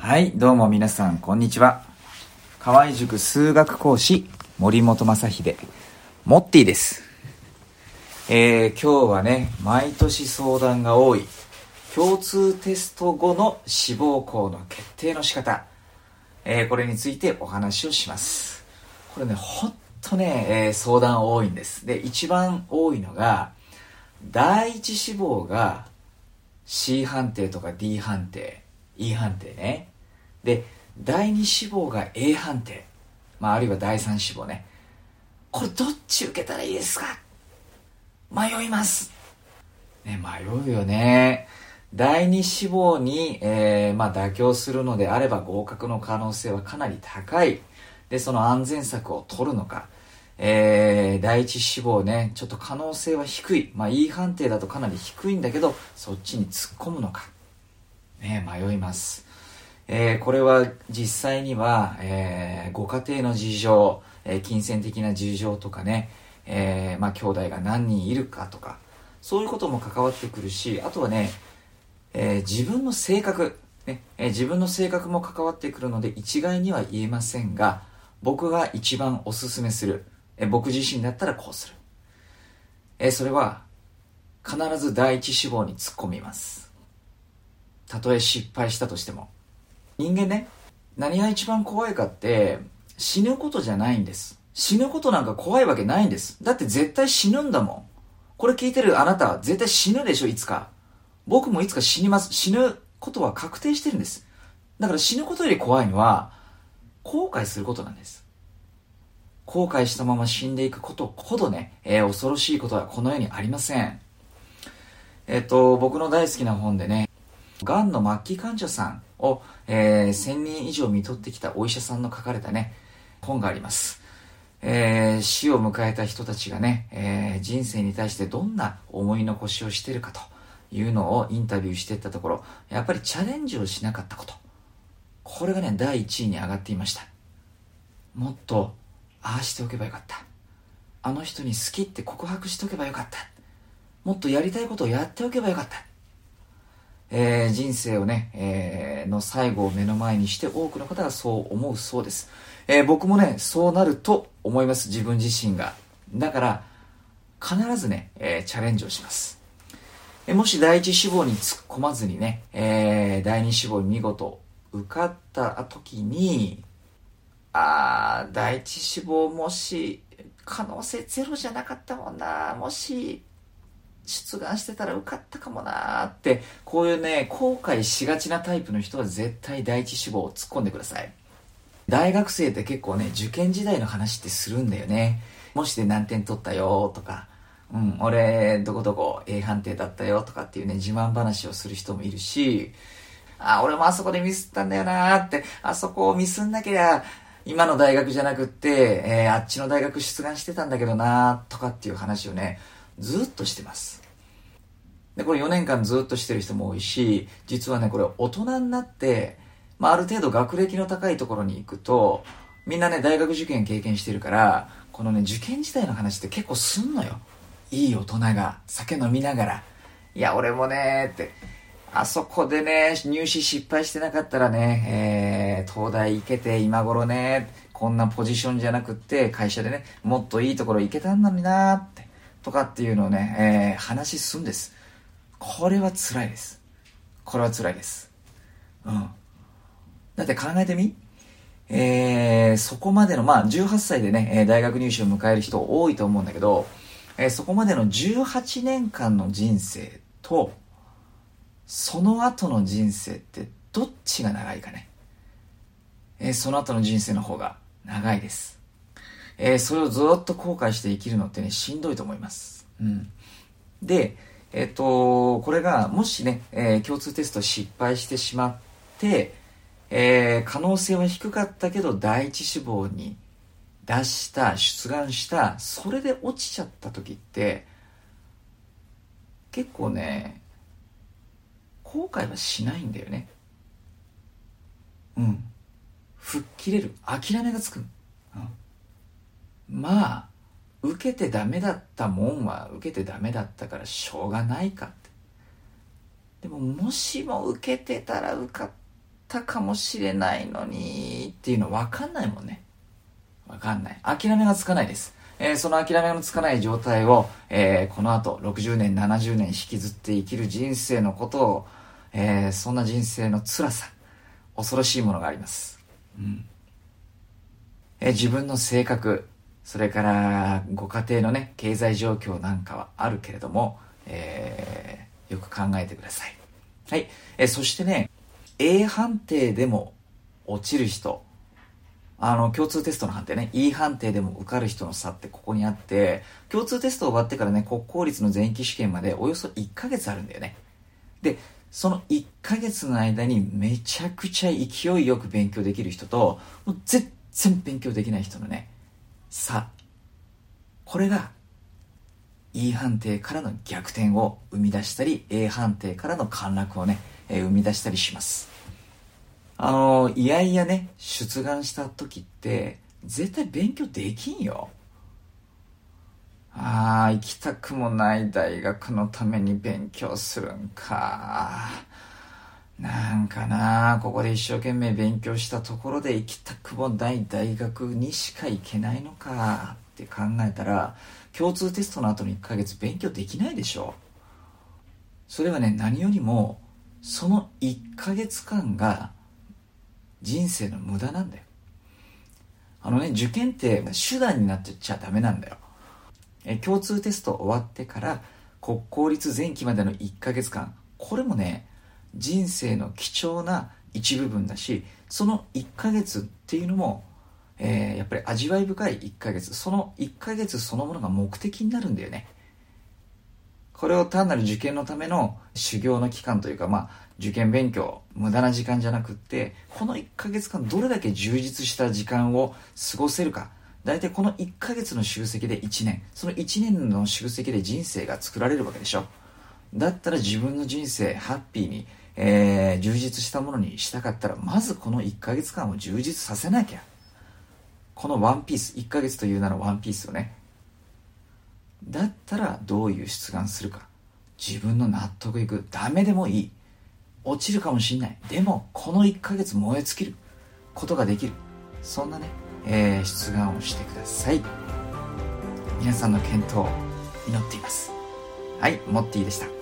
はい、どうも皆さん、こんにちは。河合塾数学講師、森本正秀、モッティです。えー、今日はね、毎年相談が多い、共通テスト後の志望校の決定の仕方、えー、これについてお話をします。これね、ほんとね、えー相談多いんです。で、一番多いのが、第一志望が C 判定とか D 判定 E 判定ねで第二志望が A 判定、まあ、あるいは第三志望ね。これどっち受けたらいいですか？迷います。ね迷うよね。第二志望に、えーまあ、妥協するのであれば合格の可能性はかなり高い。でその安全策を取るのか。えー、第一志望ね、ちょっと可能性は低い。まあ、いい判定だとかなり低いんだけど、そっちに突っ込むのか。ね、迷います。えー、これは実際には、えー、ご家庭の事情、え金銭的な事情とかね、えー、まあ、兄弟が何人いるかとか、そういうことも関わってくるし、あとはね、え自分の性格、ねえ自分の性格も関わってくるので一概には言えませんが僕が一番おすすめする、え僕自身だったらこうする、えそれは必ず第一志望に突っ込みます。たとえ失敗したとしても。人間ね何が一番怖いかって死ぬことじゃないんです。死ぬことなんか怖いわけないんです。だって絶対死ぬんだもん。これ聞いてるあなたは絶対死ぬでしょいつか。僕もいつか死にます。死ぬことは確定してるんです。だから死ぬことより怖いのは後悔することなんです。後悔したまま死んでいくことほどね、えー恐ろしいことはこの世にありません。えっ、と僕の大好きな本でねがんの末期患者さんを、えー1000人以上見とってきたお医者さんの書かれたね本があります。えー死を迎えた人たちがね、えー人生に対してどんな思い残しをしてるかというのをインタビューしていったところやっぱりチャレンジをしなかったこと。これがね第1位に上がっていました。もっとああしておけばよかった。あの人に好きって告白しておけばよかった。もっとやりたいことをやっておけばよかった。えー人生をね、えーの最後を目の前にして多くの方がそう思うそうです、えー僕もねそうなると思います自分自身が。だから必ずね、えーチャレンジをします。えーもし第一志望に突っ込まずにね、えー第二志望に見事受かった時にあー第一志望もし可能性ゼロじゃなかったもんなもし出願してたら受かったかもなーってこういうね後悔しがちなタイプの人は絶対第一志望を突っ込んでください。大学生って結構ね受験時代の話ってするんだよね。もしで何点取ったよとかうん俺どこどこ A 判定だったよとかっていうね自慢話をする人もいるしあ俺もあそこでミスったんだよなーってあそこをミスんなきゃ今の大学じゃなくって、えーあっちの大学出願してたんだけどなーとかっていう話をねずっとしてます。でこれ4年間ずっとしてる人も多いし実はねこれ大人になって、まあ、ある程度学歴の高いところに行くとみんなね大学受験経験してるからこのね受験時代の話って結構すんのよ。いい大人が酒飲みながら「いや俺もね」ってあそこでね入試失敗してなかったらね、えー東大行けて今頃ねこんなポジションじゃなくって会社でねもっといいところ行けたんだになって。とかっていうのをね、えー話すんです。これは辛いです。これは辛いです。うん。だって考えてみ。えーそこまでのまあ18歳でね、え大学入試を迎える人多いと思うんだけど、えーそこまでの18年間の人生とその後の人生ってどっちが長いかね、えーその後の人生の方が長いです、えーそれをずっと後悔して生きるのってねしんどいと思います、うん、でえっ、とこれがもしね、えー共通テスト失敗してしまって、え可能性は低かったけど第一志望に出した出願したそれで落ちちゃった時って結構ね後悔はしないんだよね。うん。吹っ切れる。諦めがつく、うん、まあ受けてダメだったもんは受けてダメだったからしょうがないかって。でももしも受けてたら受かったかもしれないのにっていうの分かんないもんね。分かんない。諦めがつかないです。えー、その諦めのつかない状態を、えー、この後60年70年引きずって生きる人生のことを、えー、そんな人生の辛さ恐ろしいものがあります、うん。え自分の性格それからご家庭のね経済状況なんかはあるけれども、えーよく考えてくださいはい、えそしてね A 判定でも落ちる人あの、共通テストの判定ね、E 判定でも受かる人の差ってここにあって、共通テスト終わってからね、国公立の全域試験までおよそ1ヶ月あるんだよね。で、その1ヶ月の間にめちゃくちゃ勢いよく勉強できる人と、もう全然勉強できない人のね、差。これが E 判定からの逆転を生み出したり、A 判定からの陥落をね、えー、生み出したりします。あの、いやいやね、出願した時って、絶対勉強できんよ。ああ、行きたくもない大学のために勉強するんか。なんかな、ここで一生懸命勉強したところで行きたくもない大学にしか行けないのかって考えたら、共通テストの後の1ヶ月勉強できないでしょ。それはね、何よりも、その1ヶ月間が人生の無駄なんだよあのね受験って手段になってちゃダメなんだよえ共通テスト終わってから国公立前期までの1ヶ月間これもね人生の貴重な一部分だしその1ヶ月っていうのも、えー、やっぱり味わい深い1ヶ月その1ヶ月そのものが目的になるんだよねこれを単なる受験のための修行の期間というか、まあ、受験勉強、無駄な時間じゃなくって、この1ヶ月間どれだけ充実した時間を過ごせるか。大体この1ヶ月の集積で1年。その1年の集積で人生が作られるわけでしょ。だったら自分の人生、ハッピーに、えー、充実したものにしたかったら、まずこの1ヶ月間を充実させなきゃ。このワンピース、1ヶ月というならワンピースをね、だったらどういう出願するか。自分の納得いく。ダメでもいい。落ちるかもしんない。でもこの1ヶ月燃え尽きる。ことができる。そんなね、えー、出願をしてください。皆さんの健闘を祈っています。はいモッティでした。